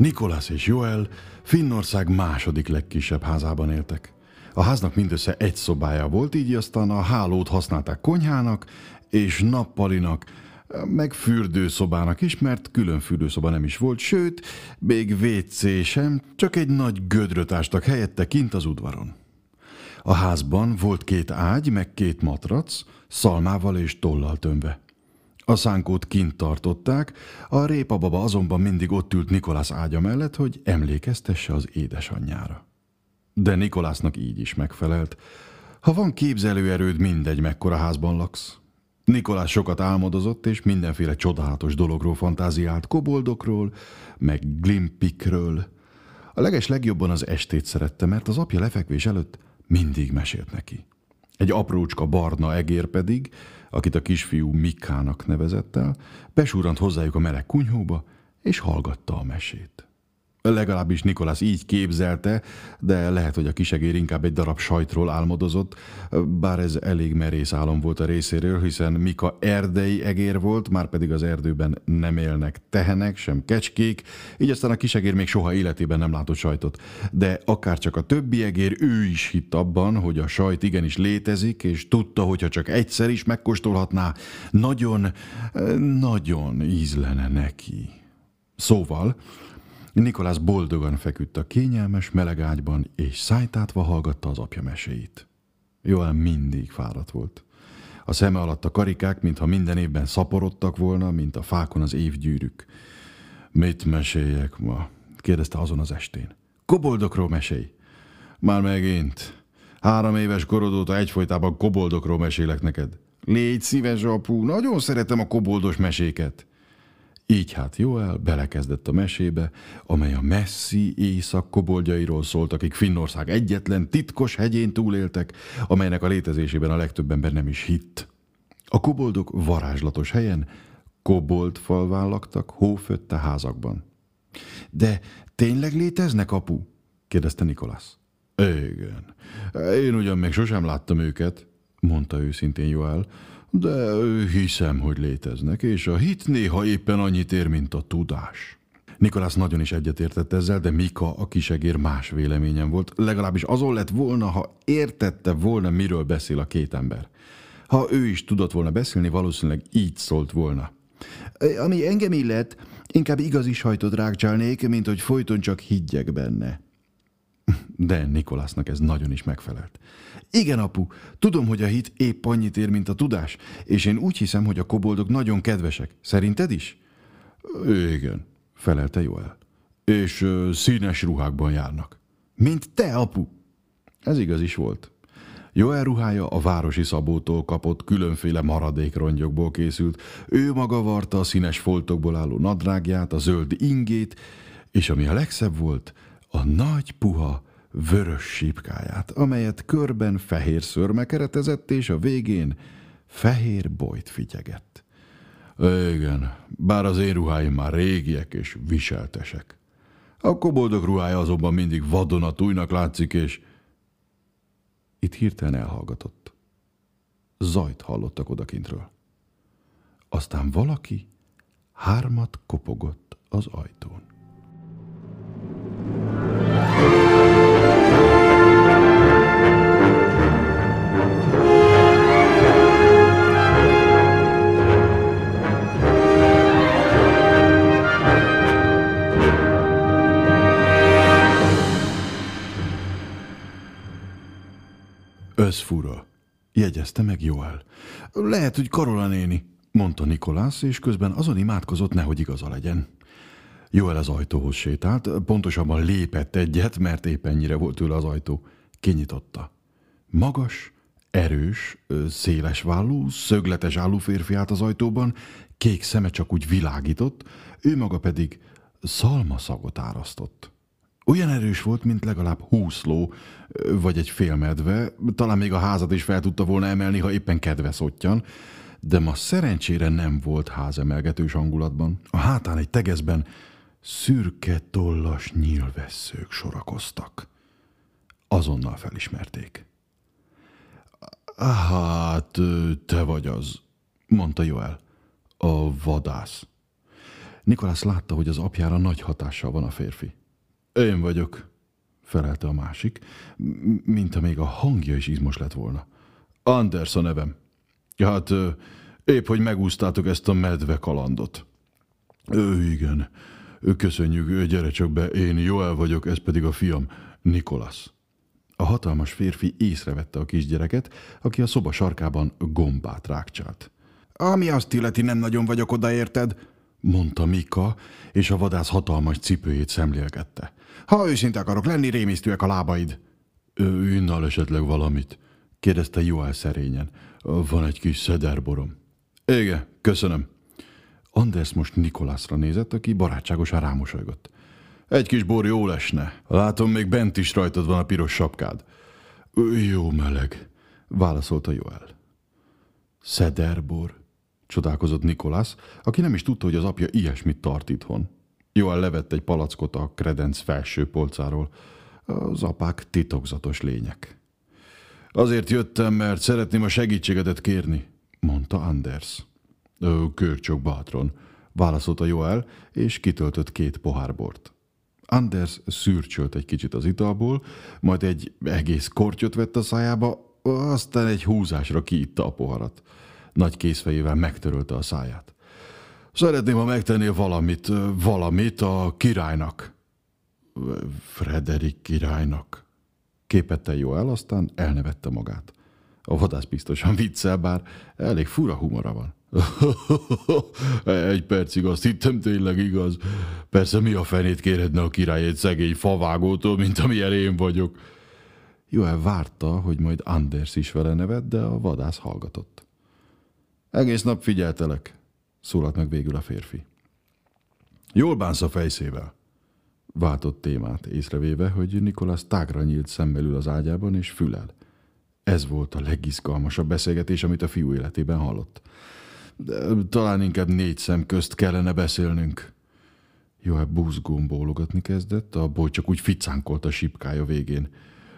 Nikolász és Joel Finnország második legkisebb házában éltek. A háznak mindössze egy szobája volt, így aztán a hálót használták konyhának és nappalinak, meg fürdőszobának is, mert külön fürdőszoba nem is volt, sőt, még WC sem, csak egy nagy gödröt ástak helyette kint az udvaron. A házban volt két ágy, meg két matrac, szalmával és tollal tömve. A szánkót kint tartották, a répababa azonban mindig ott ült Nikolász ágya mellett, hogy emlékeztesse az édesanyjára. De Nikolásznak így is megfelelt. Ha van képzelőerőd, mindegy, mekkora házban laksz. Nikolás sokat álmodozott, és mindenféle csodálatos dologról fantáziált, koboldokról, meg glimpikről. A leges legjobban az estét szerette, mert az apja lefekvés előtt mindig mesélt neki. Egy aprócska barna egér pedig, akit a kisfiú Mikának nevezett el, besúrant hozzájuk a meleg kunyhóba, és hallgatta a mesét. Legalábbis Nikolász így képzelte, de lehet, hogy a kisegér inkább egy darab sajtról álmodozott, bár ez elég merész álom volt a részéről, hiszen Mika erdei egér volt, már pedig az erdőben nem élnek tehenek, sem kecskék, így aztán a kisegér még soha életében nem látott sajtot. De akár csak a többi egér, ő is hitt abban, hogy a sajt igenis létezik, és tudta, hogyha csak egyszer is megkóstolhatná, nagyon, nagyon ízlene neki. Szóval, Nikolász boldogan feküdt a kényelmes meleg ágyban, és szájtátva hallgatta az apja meséit. Joel mindig fáradt volt. A szeme alatt a karikák, mintha minden évben szaporodtak volna, mint a fákon az évgyűrűk. Mit meséljek ma? kérdezte azon az estén. Koboldokról mesélj. Már megint. Három éves korod óta egyfolytában koboldokról mesélek neked. Légy szíves, apu, nagyon szeretem a koboldos meséket. Így hát Joel belekezdett a mesébe, amely a messzi éjszak koboldjairól szólt, akik Finnország egyetlen titkos hegyén túléltek, amelynek a létezésében a legtöbb ember nem is hitt. A koboldok varázslatos helyen kobold falván laktak, hófötte házakban. De tényleg léteznek, apu? kérdezte Nikolász. Igen. Én ugyan még sosem láttam őket, mondta őszintén Joel, de hiszem, hogy léteznek, és a hit néha éppen annyit ér, mint a tudás. Nikolász nagyon is egyetértett ezzel, de Mika, a kisegér más véleményen volt. Legalábbis azon lett volna, ha értette volna, miről beszél a két ember. Ha ő is tudott volna beszélni, valószínűleg így szólt volna. Ami engem illet, inkább igazi sajtot rákcsálnék, mint hogy folyton csak higgyek benne. De Nikolásznak ez nagyon is megfelelt. Igen, apu, tudom, hogy a hit épp annyit ér, mint a tudás, és én úgy hiszem, hogy a koboldok nagyon kedvesek. Szerinted is? Igen, felelte Joel. És ö, színes ruhákban járnak. Mint te, apu! Ez igaz is volt. Joel ruhája a városi szabótól kapott különféle maradékrongyokból készült. Ő maga varta a színes foltokból álló nadrágját, a zöld ingét, és ami a legszebb volt, a nagy puha, vörös sípkáját, amelyet körben fehér szörme keretezett, és a végén fehér bojt fityegett. Igen, bár az én ruháim már régiek és viseltesek. A koboldok ruhája azonban mindig vadonatújnak látszik, és itt hirtelen elhallgatott. Zajt hallottak odakintről. Aztán valaki hármat kopogott az ajtón. Jegyezte meg Joel. Lehet, hogy Karola néni, mondta Nikolász, és közben azon imádkozott, nehogy igaza legyen. Joel az ajtóhoz sétált, pontosabban lépett egyet, mert épp ennyire volt tőle az ajtó. Kinyitotta. Magas, erős, széles vállú, szögletes álló férfi állt az ajtóban, kék szeme csak úgy világított, ő maga pedig szalmaszagot árasztott. Olyan erős volt, mint legalább húsz ló, vagy egy félmedve, talán még a házat is fel tudta volna emelni, ha éppen kedve szottyan, de ma szerencsére nem volt házemelgetős hangulatban. A hátán egy tegezben szürke tollas nyílvesszők sorakoztak. Azonnal felismerték. Hát, te vagy az, mondta Joel. A vadász. Nikolász látta, hogy az apjára nagy hatással van a férfi. Én vagyok, felelte a másik, mint még a hangja is izmos lett volna. Anders a nevem. Hát épp, hogy megúsztátok ezt a medve kalandot. Ő, igen. Köszönjük, gyere csak be, én Joel vagyok, ez pedig a fiam, Nikolas. A hatalmas férfi észrevette a kisgyereket, aki a szoba sarkában gombát rákcsált. Ami azt illeti, nem nagyon vagyok odaérted, mondta Mika, és a vadász hatalmas cipőjét szemlélgette. Ha őszinte akarok lenni, rémisztőek a lábaid. Ő innal esetleg valamit? kérdezte Joel szerényen. Van egy kis szederborom. Igen, köszönöm. Anders most Nikolászra nézett, aki barátságosan rámosolygott. Egy kis bor jó lesne. Látom, még bent is rajtad van a piros sapkád. Jó meleg, válaszolta Joel. Szederbor, csodálkozott Nikolász, aki nem is tudta, hogy az apja ilyesmit tart itthon. Joel levett egy palackot a kredenc felső polcáról. Az apák titokzatos lények. Azért jöttem, mert szeretném a segítségedet kérni, mondta Anders. Kör csak bátran, válaszolta Joel, és kitöltött két pohár bort. Anders szürcsölt egy kicsit az italból, majd egy egész kortyot vett a szájába, aztán egy húzásra kiitta a poharat. Nagy készfejével megtörölte a száját. Szeretném, ha megtennél valamit, valamit a királynak. Frederik királynak. Képette Joel, aztán elnevette magát. A vadász biztosan viccel, bár elég fura humora van. Egy percig azt hittem tényleg igaz. Persze mi a fenét kérhetne a király egy szegény favágótól, mint amilyen én vagyok. Joel várta, hogy majd Anders is vele nevet, de a vadász hallgatott. Egész nap figyeltelek, szólalt meg végül a férfi. Jól bánsz a fejszével. Váltott témát, észrevéve, hogy Nikolász tágra nyílt szemmel ül az ágyában, és fülel. Ez volt a legizgalmasabb beszélgetés, amit a fiú életében hallott. De talán inkább négy szem közt kellene beszélnünk. Jó, hát búzgón bólogatni kezdett, a boly csak úgy ficánkolt a sipkája végén.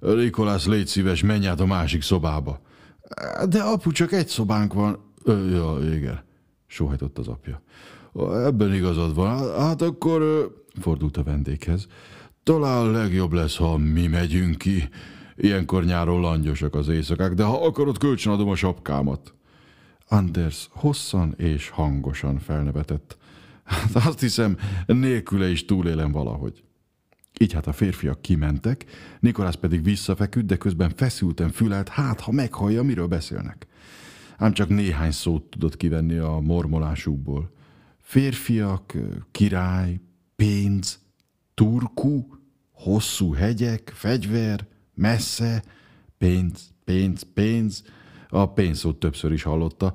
Nikolász, légy szíves, menj át a másik szobába. De apu, csak egy szobánk van. Ja, igen, sóhajtott az apja. Ebben igazad van. Hát akkor, fordult a vendéghez, talán legjobb lesz, ha mi megyünk ki. Ilyenkor nyáron langyosak az éjszakák, de ha akarod, kölcsönadom a sapkámat. Anders hosszan és hangosan felnevetett. Hát azt hiszem, nélküle is túlélem valahogy. Így hát a férfiak kimentek, Nikolász pedig visszafeküdt, de közben feszülten fülelt, hát ha meghallja, miről beszélnek. Ám csak néhány szót tudott kivenni a mormolásukból. Férfiak, király, pénz, turku, hosszú hegyek, fegyver, messze, pénz, pénz, pénz, a pénzszót többször is hallotta,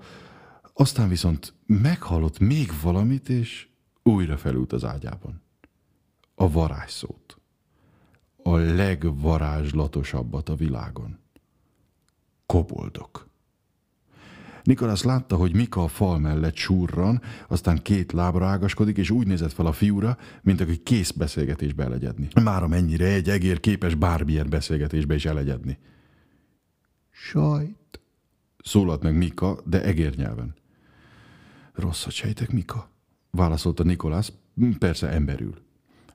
aztán viszont meghallott még valamit, és újra felült az ágyában. A varázsszót. A legvarázslatosabbat a világon. Koboldok. Nikolász látta, hogy Mika a fal mellett súrran, aztán két lábra ágaskodik, és úgy nézett fel a fiúra, mint aki kész beszélgetésbe elegyedni. Már amennyire egy egér képes bármilyen beszélgetésbe is elegyedni. Sajt, szólalt meg Mika, de egérnyelven. Rosszat sejtek, Mika, válaszolta Nikolász, persze emberül.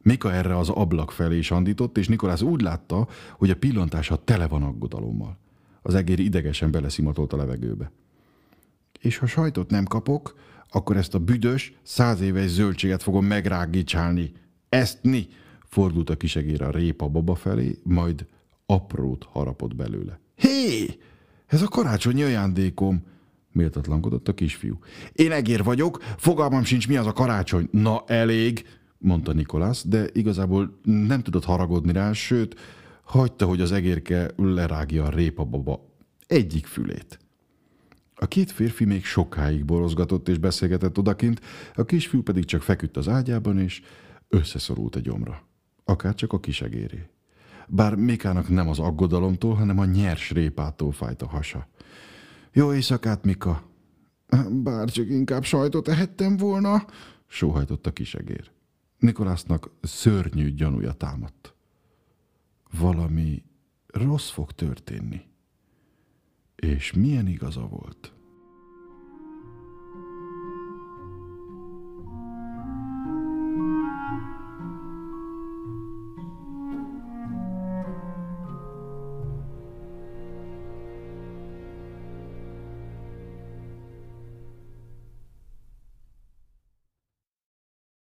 Mika erre az ablak felé is andított, és Nikolász úgy látta, hogy a pillantása tele van aggodalommal. Az egér idegesen beleszimatolt a levegőbe és ha sajtot nem kapok, akkor ezt a büdös, száz éves zöldséget fogom megrágítsálni. Ezt ni! Fordult a kisegére a répa baba felé, majd aprót harapott belőle. Hé! Ez a karácsonyi ajándékom! méltatlankodott a kisfiú. Én egér vagyok, fogalmam sincs, mi az a karácsony. Na, elég, mondta Nikolász, de igazából nem tudott haragodni rá, sőt, hagyta, hogy az egérke lerágja a répa baba egyik fülét. A két férfi még sokáig borozgatott és beszélgetett odakint, a kisfiú pedig csak feküdt az ágyában, és összeszorult a gyomra. Akár csak a kisegéré. Bár Mikának nem az aggodalomtól, hanem a nyers répától fájt a hasa. Jó éjszakát, Mika! Bár csak inkább sajtot ehettem volna, sóhajtott a kisegér. Nikolásznak szörnyű gyanúja támadt. Valami rossz fog történni. És milyen igaza volt.